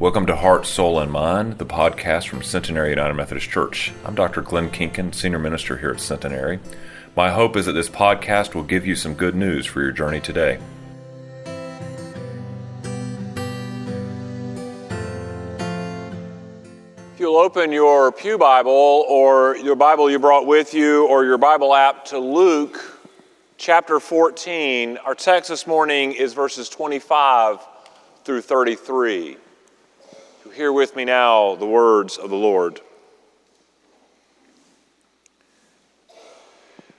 Welcome to Heart, Soul, and Mind, the podcast from Centenary United Methodist Church. I'm Dr. Glenn Kinkin, Senior Minister here at Centenary. My hope is that this podcast will give you some good news for your journey today. If you'll open your Pew Bible or your Bible you brought with you or your Bible app to Luke chapter 14, our text this morning is verses 25 through 33. Hear with me now the words of the Lord.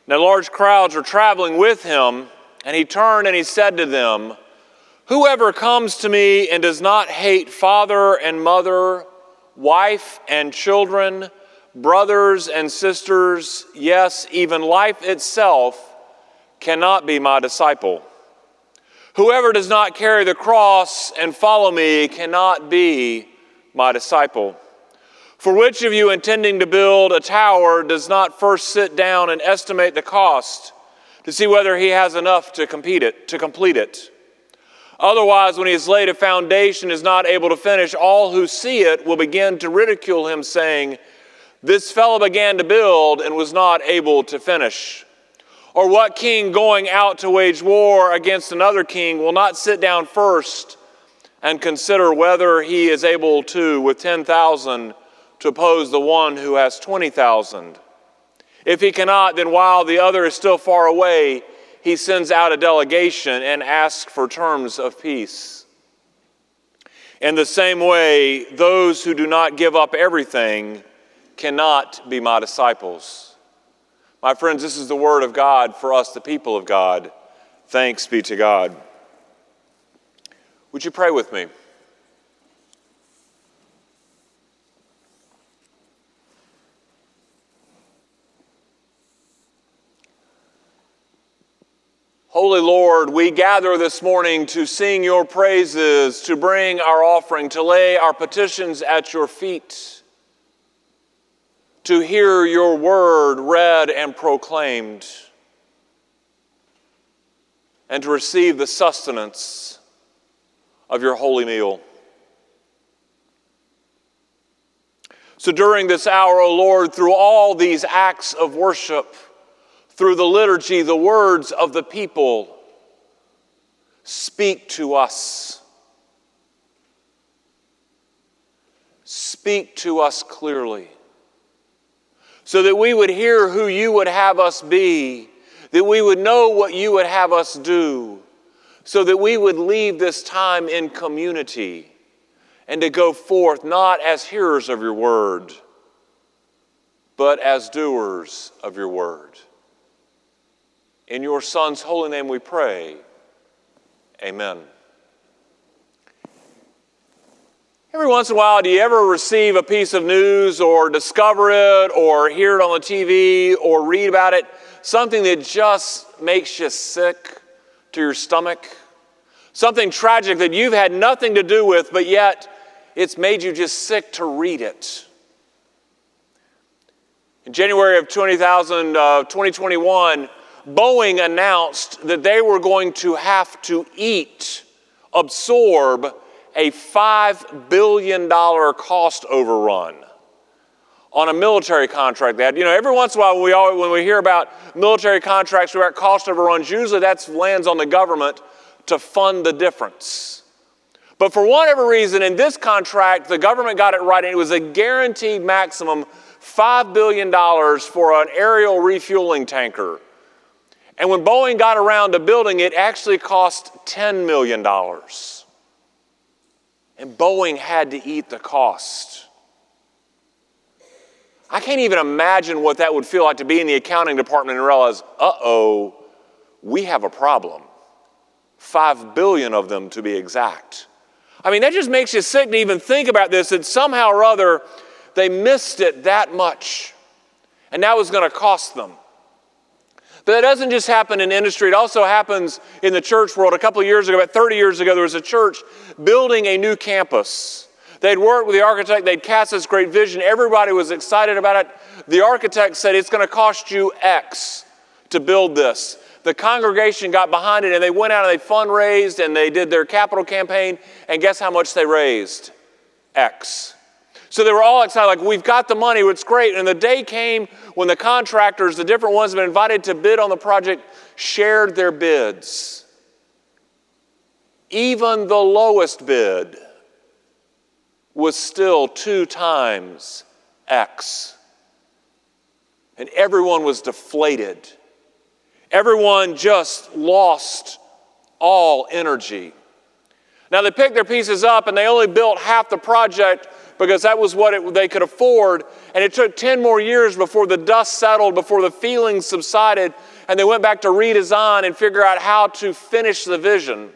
Now, large crowds were traveling with him, and he turned and he said to them, Whoever comes to me and does not hate father and mother, wife and children, brothers and sisters, yes, even life itself, cannot be my disciple. Whoever does not carry the cross and follow me cannot be my disciple. For which of you intending to build a tower does not first sit down and estimate the cost to see whether he has enough to complete it, to complete it? Otherwise, when he has laid a foundation is not able to finish, all who see it will begin to ridicule him, saying, This fellow began to build and was not able to finish. Or what king going out to wage war against another king will not sit down first and consider whether he is able to, with 10,000, to oppose the one who has 20,000. If he cannot, then while the other is still far away, he sends out a delegation and asks for terms of peace. In the same way, those who do not give up everything cannot be my disciples. My friends, this is the word of God for us, the people of God. Thanks be to God. Would you pray with me? Holy Lord, we gather this morning to sing your praises, to bring our offering, to lay our petitions at your feet, to hear your word read and proclaimed, and to receive the sustenance of your holy meal. So during this hour, O oh Lord, through all these acts of worship, through the liturgy, the words of the people, speak to us. Speak to us clearly so that we would hear who you would have us be, that we would know what you would have us do, so that we would leave this time in community and to go forth not as hearers of your word, but as doers of your word. In your Son's holy name we pray. Amen. Every once in a while, do you ever receive a piece of news or discover it or hear it on the TV or read about it? Something that just makes you sick to your stomach? Something tragic that you've had nothing to do with, but yet it's made you just sick to read it. In January of 2000, uh, 2021, Boeing announced that they were going to have to eat, absorb a $5 billion cost overrun on a military contract had. You know, every once in a while when we, always, when we hear about military contracts about cost overruns, usually that lands on the government to fund the difference. But for whatever reason, in this contract, the government got it right, and it was a guaranteed maximum $5 billion for an aerial refueling tanker. And when Boeing got around to building it, it actually cost $10 million. And Boeing had to eat the cost. I can't even imagine what that would feel like to be in the accounting department and realize, uh oh, we have a problem. Five billion of them to be exact. I mean, that just makes you sick to even think about this that somehow or other they missed it that much. And now it's going to cost them. But that doesn't just happen in industry, it also happens in the church world. A couple of years ago, about 30 years ago, there was a church building a new campus. They'd worked with the architect, they'd cast this great vision. Everybody was excited about it. The architect said, It's going to cost you X to build this the congregation got behind it and they went out and they fundraised and they did their capital campaign. And guess how much they raised? X. So they were all excited, like, we've got the money, it's great. And the day came when the contractors, the different ones that been invited to bid on the project, shared their bids. Even the lowest bid was still two times X. And everyone was deflated. Everyone just lost all energy. Now they picked their pieces up and they only built half the project because that was what it, they could afford. And it took 10 more years before the dust settled, before the feelings subsided, and they went back to redesign and figure out how to finish the vision.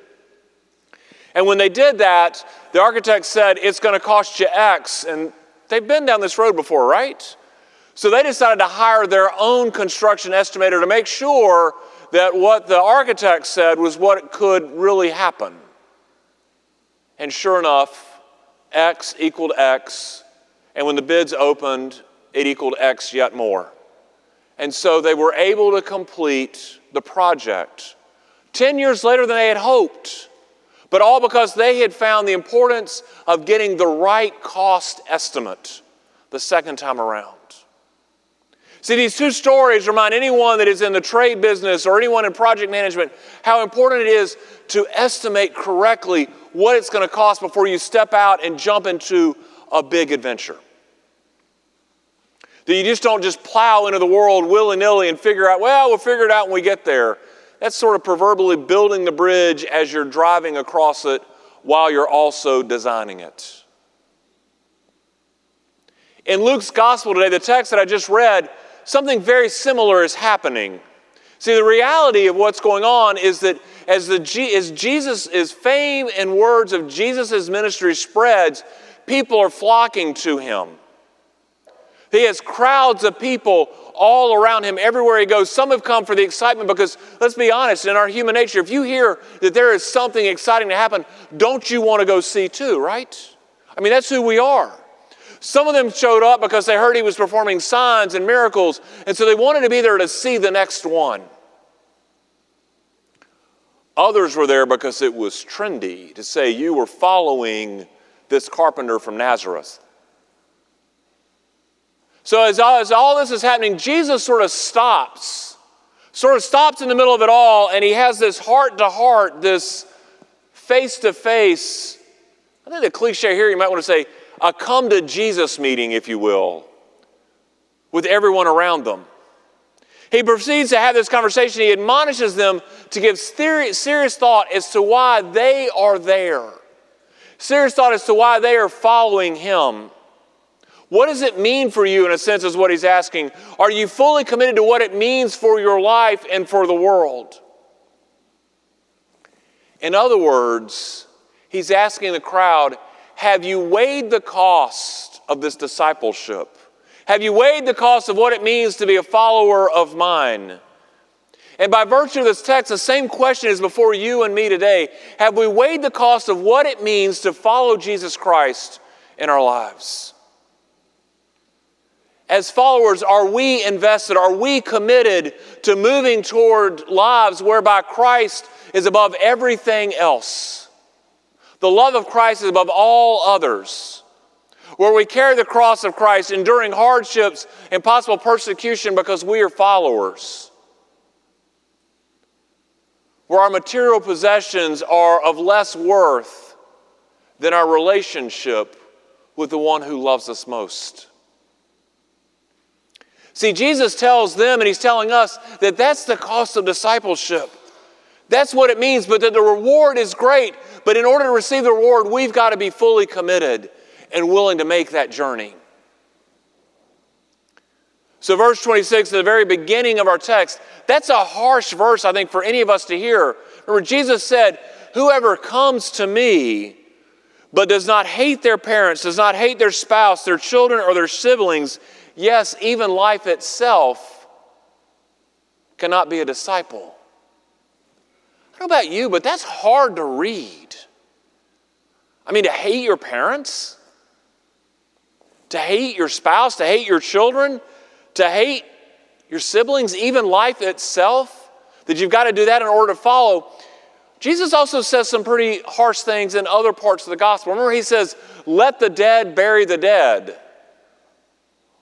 And when they did that, the architect said, It's going to cost you X. And they've been down this road before, right? So they decided to hire their own construction estimator to make sure that what the architect said was what could really happen. And sure enough, X equaled X. And when the bids opened, it equaled X yet more. And so they were able to complete the project 10 years later than they had hoped, but all because they had found the importance of getting the right cost estimate the second time around. See, these two stories remind anyone that is in the trade business or anyone in project management how important it is to estimate correctly what it's going to cost before you step out and jump into a big adventure. That you just don't just plow into the world willy nilly and figure out, well, we'll figure it out when we get there. That's sort of proverbially building the bridge as you're driving across it while you're also designing it. In Luke's gospel today, the text that I just read, something very similar is happening. See, the reality of what's going on is that as, the, as Jesus, as fame and words of Jesus' ministry spreads, people are flocking to him. He has crowds of people all around him everywhere he goes. Some have come for the excitement because, let's be honest, in our human nature, if you hear that there is something exciting to happen, don't you want to go see too, right? I mean, that's who we are. Some of them showed up because they heard he was performing signs and miracles, and so they wanted to be there to see the next one. Others were there because it was trendy to say you were following this carpenter from Nazareth. So, as all, as all this is happening, Jesus sort of stops, sort of stops in the middle of it all, and he has this heart to heart, this face to face. I think the cliche here, you might want to say, a come to Jesus meeting, if you will, with everyone around them. He proceeds to have this conversation. He admonishes them to give serious thought as to why they are there. Serious thought as to why they are following him. What does it mean for you, in a sense, is what he's asking. Are you fully committed to what it means for your life and for the world? In other words, he's asking the crowd have you weighed the cost of this discipleship? Have you weighed the cost of what it means to be a follower of mine? And by virtue of this text, the same question is before you and me today. Have we weighed the cost of what it means to follow Jesus Christ in our lives? As followers, are we invested? Are we committed to moving toward lives whereby Christ is above everything else? The love of Christ is above all others. Where we carry the cross of Christ, enduring hardships and possible persecution because we are followers. Where our material possessions are of less worth than our relationship with the one who loves us most. See, Jesus tells them and he's telling us that that's the cost of discipleship. That's what it means, but that the reward is great. But in order to receive the reward, we've got to be fully committed and willing to make that journey. So, verse 26, at the very beginning of our text, that's a harsh verse, I think, for any of us to hear. Remember, Jesus said, Whoever comes to me but does not hate their parents, does not hate their spouse, their children, or their siblings, yes, even life itself, cannot be a disciple. I don't know about you, but that's hard to read. I mean, to hate your parents, to hate your spouse, to hate your children, to hate your siblings, even life itself, that you've got to do that in order to follow. Jesus also says some pretty harsh things in other parts of the gospel. Remember, he says, Let the dead bury the dead.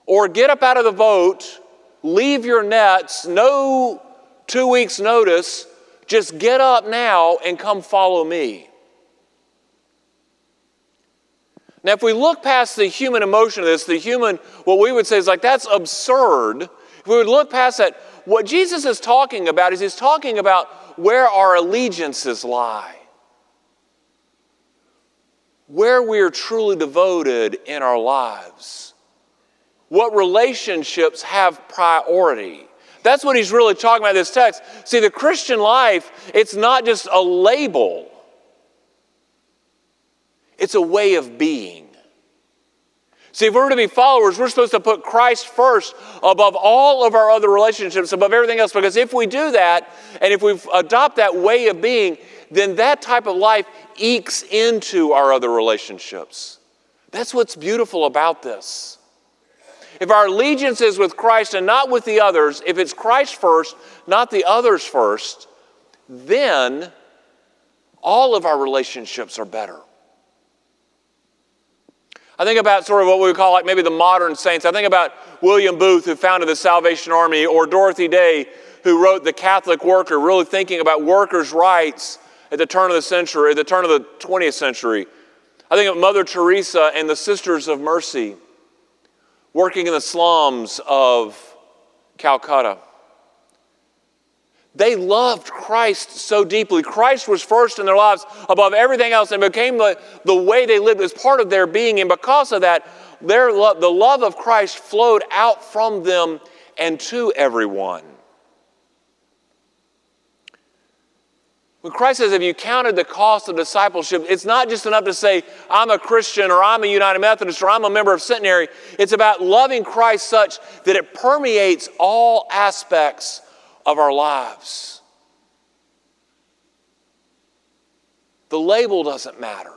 Or get up out of the boat, leave your nets, no two weeks' notice, just get up now and come follow me. Now, if we look past the human emotion of this, the human, what we would say is like, that's absurd. If we would look past that, what Jesus is talking about is he's talking about where our allegiances lie, where we are truly devoted in our lives, what relationships have priority. That's what he's really talking about in this text. See, the Christian life, it's not just a label, it's a way of being. See, if we're to be followers, we're supposed to put Christ first above all of our other relationships, above everything else. Because if we do that, and if we adopt that way of being, then that type of life ekes into our other relationships. That's what's beautiful about this. If our allegiance is with Christ and not with the others, if it's Christ first, not the others first, then all of our relationships are better. I think about sort of what we would call like maybe the modern saints. I think about William Booth, who founded the Salvation Army, or Dorothy Day, who wrote The Catholic Worker, really thinking about workers' rights at the turn of the century, at the turn of the 20th century. I think of Mother Teresa and the Sisters of Mercy working in the slums of Calcutta. They loved Christ so deeply. Christ was first in their lives above everything else and became the, the way they lived as part of their being. And because of that, their lo- the love of Christ flowed out from them and to everyone. When Christ says, Have you counted the cost of discipleship? It's not just enough to say, I'm a Christian or I'm a United Methodist or I'm a member of Centenary. It's about loving Christ such that it permeates all aspects of our lives. The label doesn't matter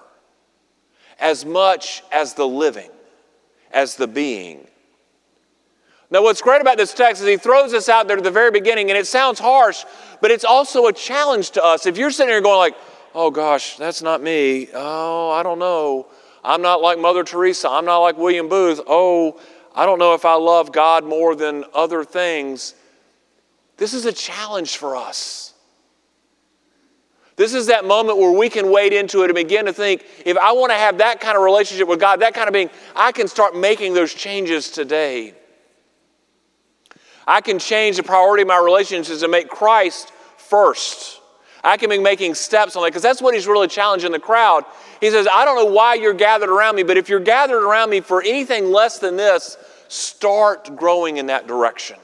as much as the living, as the being. Now, what's great about this text is he throws this out there at the very beginning, and it sounds harsh, but it's also a challenge to us. If you're sitting here going like, oh gosh, that's not me. Oh, I don't know. I'm not like Mother Teresa. I'm not like William Booth. Oh, I don't know if I love God more than other things. This is a challenge for us. This is that moment where we can wade into it and begin to think if I want to have that kind of relationship with God, that kind of being, I can start making those changes today. I can change the priority of my relationships and make Christ first. I can be making steps on that because that's what he's really challenging the crowd. He says, I don't know why you're gathered around me, but if you're gathered around me for anything less than this, start growing in that direction.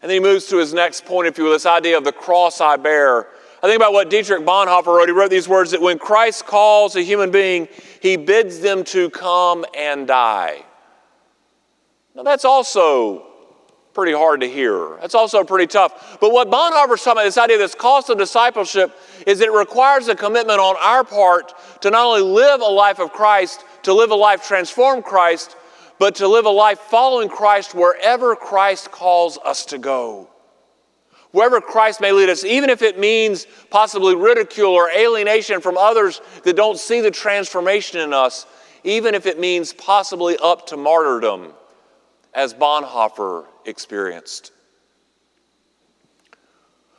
And then he moves to his next point, if you will, this idea of the cross I bear. I think about what Dietrich Bonhoeffer wrote. He wrote these words that when Christ calls a human being, he bids them to come and die. Now, that's also pretty hard to hear. That's also pretty tough. But what Bonhoeffer's talking about, this idea this cost of discipleship, is it requires a commitment on our part to not only live a life of Christ, to live a life transformed Christ, but to live a life following Christ wherever Christ calls us to go. Wherever Christ may lead us, even if it means possibly ridicule or alienation from others that don't see the transformation in us, even if it means possibly up to martyrdom, as Bonhoeffer experienced.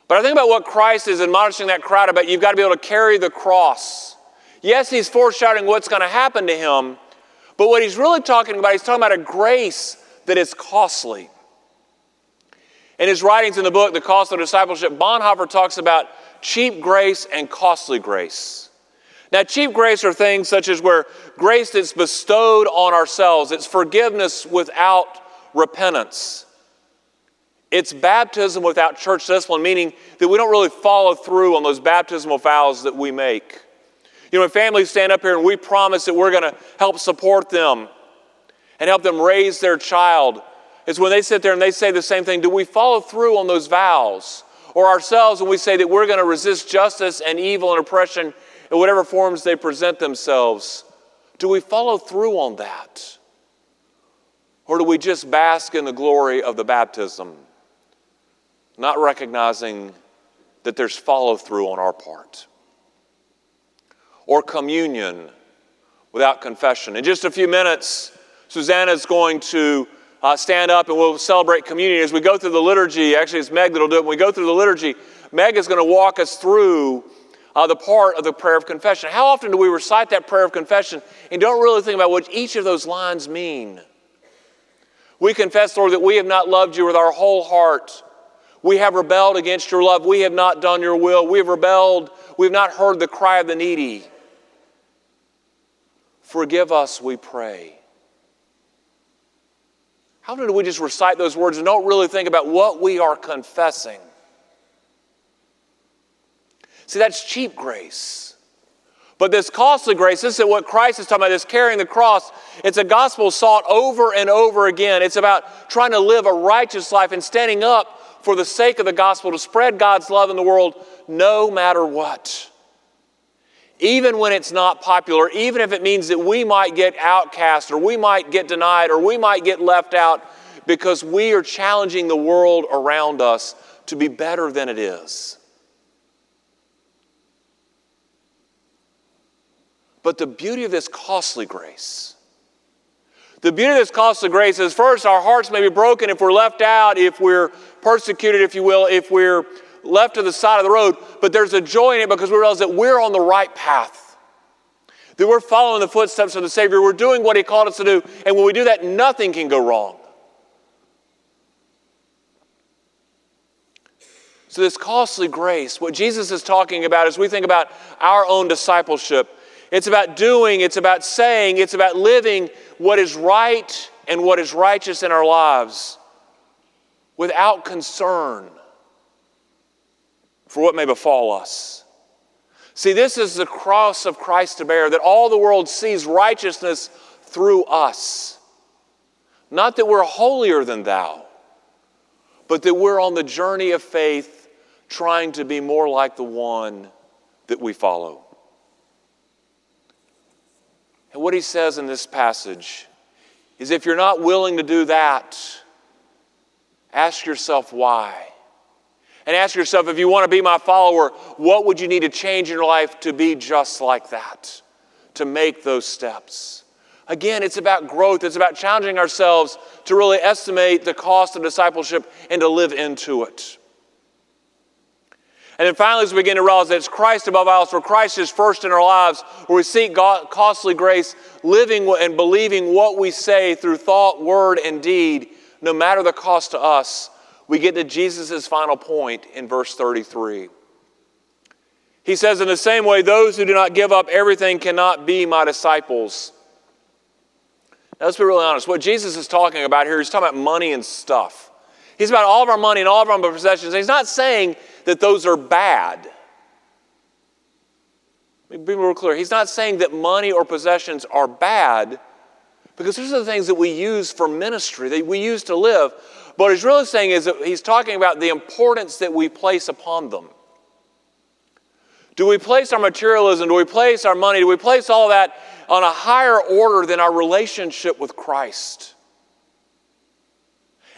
But I think about what Christ is admonishing that crowd about. You've got to be able to carry the cross. Yes, he's foreshadowing what's going to happen to him, but what he's really talking about, he's talking about a grace that is costly. In his writings in the book, The Cost of Discipleship, Bonhoeffer talks about cheap grace and costly grace. Now, cheap grace are things such as where grace that's bestowed on ourselves, it's forgiveness without repentance. It's baptism without church discipline, meaning that we don't really follow through on those baptismal vows that we make. You know, when families stand up here and we promise that we're going to help support them and help them raise their child, it's when they sit there and they say the same thing. Do we follow through on those vows? Or ourselves when we say that we're going to resist justice and evil and oppression in whatever forms they present themselves? Do we follow through on that? Or do we just bask in the glory of the baptism? not recognizing that there's follow through on our part. Or communion without confession. In just a few minutes, Susanna is going to uh, stand up and we'll celebrate communion. As we go through the liturgy, actually, it's Meg that'll do it. When we go through the liturgy, Meg is going to walk us through uh, the part of the prayer of confession. How often do we recite that prayer of confession and don't really think about what each of those lines mean? We confess, Lord, that we have not loved you with our whole heart. We have rebelled against your love. We have not done your will. We have rebelled. We have not heard the cry of the needy. Forgive us, we pray. How do we just recite those words and don't really think about what we are confessing? See, that's cheap grace. But this costly grace, this is what Christ is talking about, this carrying the cross. It's a gospel sought over and over again. It's about trying to live a righteous life and standing up for the sake of the gospel to spread God's love in the world no matter what. Even when it's not popular, even if it means that we might get outcast or we might get denied or we might get left out because we are challenging the world around us to be better than it is. But the beauty of this costly grace, the beauty of this costly grace is first, our hearts may be broken if we're left out, if we're persecuted, if you will, if we're left to the side of the road, but there's a joy in it because we realize that we're on the right path. That we're following the footsteps of the Savior. We're doing what He called us to do. And when we do that, nothing can go wrong. So, this costly grace, what Jesus is talking about as we think about our own discipleship, it's about doing, it's about saying, it's about living what is right and what is righteous in our lives without concern for what may befall us. See, this is the cross of Christ to bear, that all the world sees righteousness through us. Not that we're holier than thou, but that we're on the journey of faith trying to be more like the one that we follow. And what he says in this passage is if you're not willing to do that, ask yourself why and ask yourself if you want to be my follower, what would you need to change in your life to be just like that, to make those steps? Again, it's about growth. It's about challenging ourselves to really estimate the cost of discipleship and to live into it. And then finally, as we begin to realize that it's Christ above all else, where Christ is first in our lives, where we seek God, costly grace, living and believing what we say through thought, word, and deed, no matter the cost to us, we get to Jesus' final point in verse 33. He says, In the same way, those who do not give up everything cannot be my disciples. Now, let's be really honest. What Jesus is talking about here, he's talking about money and stuff. He's about all of our money and all of our possessions. He's not saying that those are bad. Be real clear. He's not saying that money or possessions are bad because those are the things that we use for ministry, that we use to live. But what he's really saying is that he's talking about the importance that we place upon them. Do we place our materialism? Do we place our money? Do we place all that on a higher order than our relationship with Christ?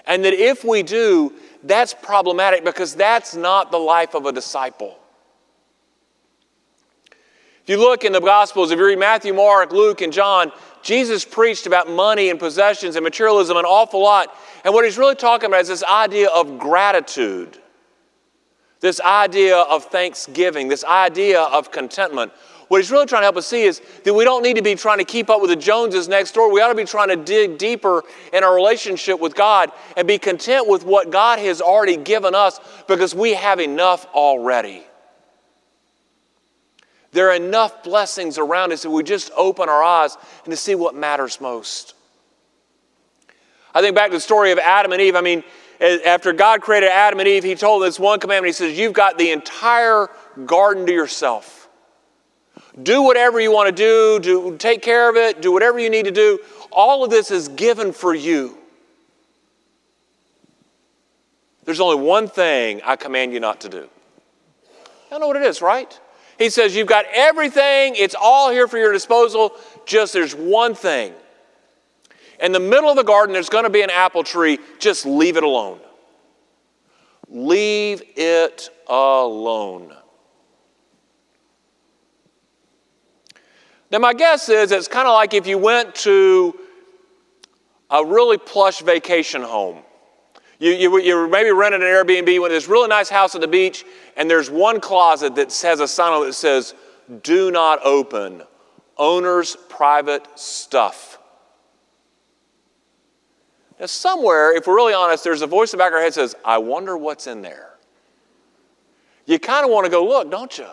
And that if we do, that's problematic because that's not the life of a disciple. If you look in the Gospels, if you read Matthew, Mark, Luke, and John, Jesus preached about money and possessions and materialism an awful lot. And what he's really talking about is this idea of gratitude, this idea of thanksgiving, this idea of contentment. What he's really trying to help us see is that we don't need to be trying to keep up with the Joneses next door. We ought to be trying to dig deeper in our relationship with God and be content with what God has already given us because we have enough already. There are enough blessings around us if we just open our eyes and to see what matters most. I think back to the story of Adam and Eve. I mean, after God created Adam and Eve, He told this one commandment. He says, You've got the entire garden to yourself. Do whatever you want to do, do take care of it, do whatever you need to do. All of this is given for you. There's only one thing I command you not to do. I know what it is, right? He says, You've got everything, it's all here for your disposal. Just there's one thing in the middle of the garden, there's going to be an apple tree. Just leave it alone. Leave it alone. Now, my guess is it's kind of like if you went to a really plush vacation home. You, you, you maybe rented an Airbnb, to this really nice house at the beach, and there's one closet that has a sign on it that says, Do not open, owner's private stuff. Now, somewhere, if we're really honest, there's a voice in the back of our head that says, I wonder what's in there. You kind of want to go look, don't you?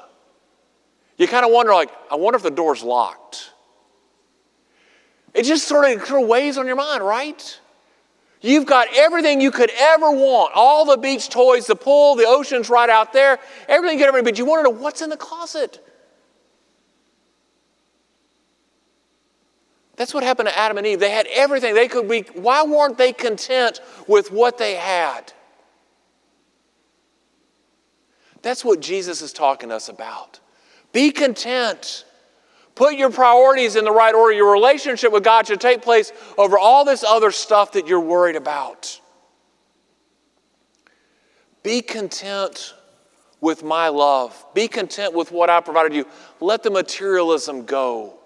You kind of wonder, like, I wonder if the door's locked. It just sort of, sort of weighs on your mind, right? You've got everything you could ever want all the beach toys, the pool, the ocean's right out there, everything you could ever but you want to know what's in the closet. That's what happened to Adam and Eve. They had everything. They could be, why weren't they content with what they had? That's what Jesus is talking to us about. Be content. Put your priorities in the right order. Your relationship with God should take place over all this other stuff that you're worried about. Be content with my love. Be content with what I provided you. Let the materialism go.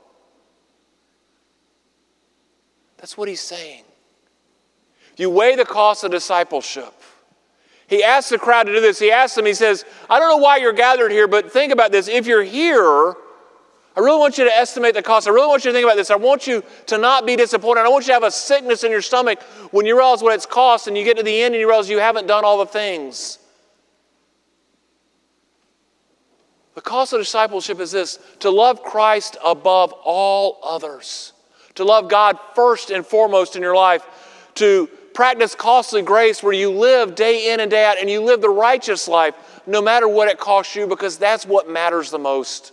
That's what he's saying. You weigh the cost of discipleship. He asks the crowd to do this. He asks them, he says, I don't know why you're gathered here, but think about this. If you're here, I really want you to estimate the cost. I really want you to think about this. I want you to not be disappointed. I want you to have a sickness in your stomach when you realize what it's cost and you get to the end and you realize you haven't done all the things. The cost of discipleship is this to love Christ above all others, to love God first and foremost in your life, to practice costly grace where you live day in and day out and you live the righteous life no matter what it costs you because that's what matters the most.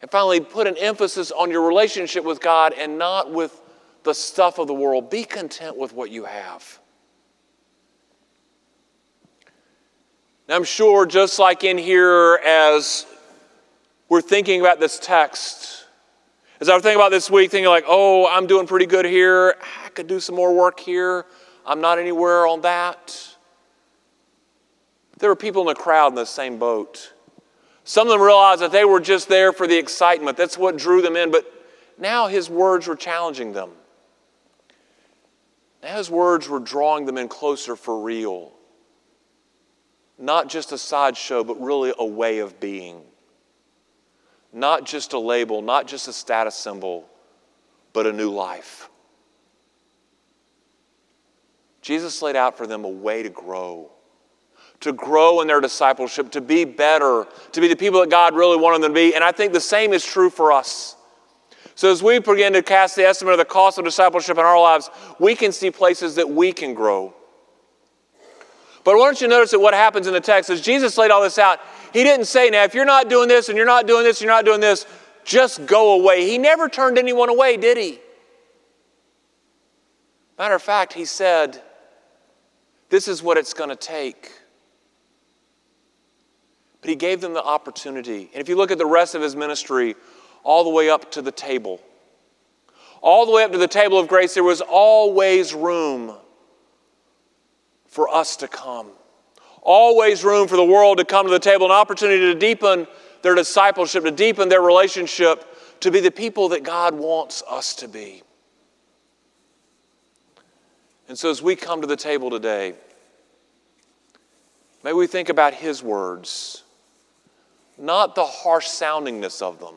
And finally, put an emphasis on your relationship with God and not with the stuff of the world. Be content with what you have. Now, I'm sure, just like in here, as we're thinking about this text, as I was thinking about this week, thinking like, oh, I'm doing pretty good here. I could do some more work here. I'm not anywhere on that. There were people in the crowd in the same boat. Some of them realized that they were just there for the excitement. That's what drew them in. But now his words were challenging them. Now his words were drawing them in closer for real. Not just a sideshow, but really a way of being. Not just a label, not just a status symbol, but a new life. Jesus laid out for them a way to grow to grow in their discipleship, to be better, to be the people that God really wanted them to be. And I think the same is true for us. So as we begin to cast the estimate of the cost of discipleship in our lives, we can see places that we can grow. But I want you notice that what happens in the text is Jesus laid all this out. He didn't say, now, if you're not doing this and you're not doing this and you're not doing this, just go away. He never turned anyone away, did he? Matter of fact, he said, this is what it's going to take. But he gave them the opportunity. And if you look at the rest of his ministry, all the way up to the table, all the way up to the table of grace, there was always room for us to come. Always room for the world to come to the table, an opportunity to deepen their discipleship, to deepen their relationship, to be the people that God wants us to be. And so as we come to the table today, may we think about His words not the harsh soundingness of them,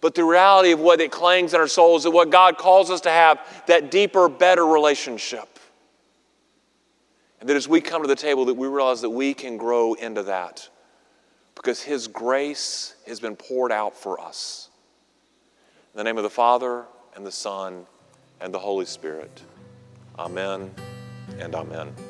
but the reality of what it clangs in our souls and what God calls us to have that deeper, better relationship. And that as we come to the table, that we realize that we can grow into that because His grace has been poured out for us. In the name of the Father, and the Son, and the Holy Spirit. Amen and amen.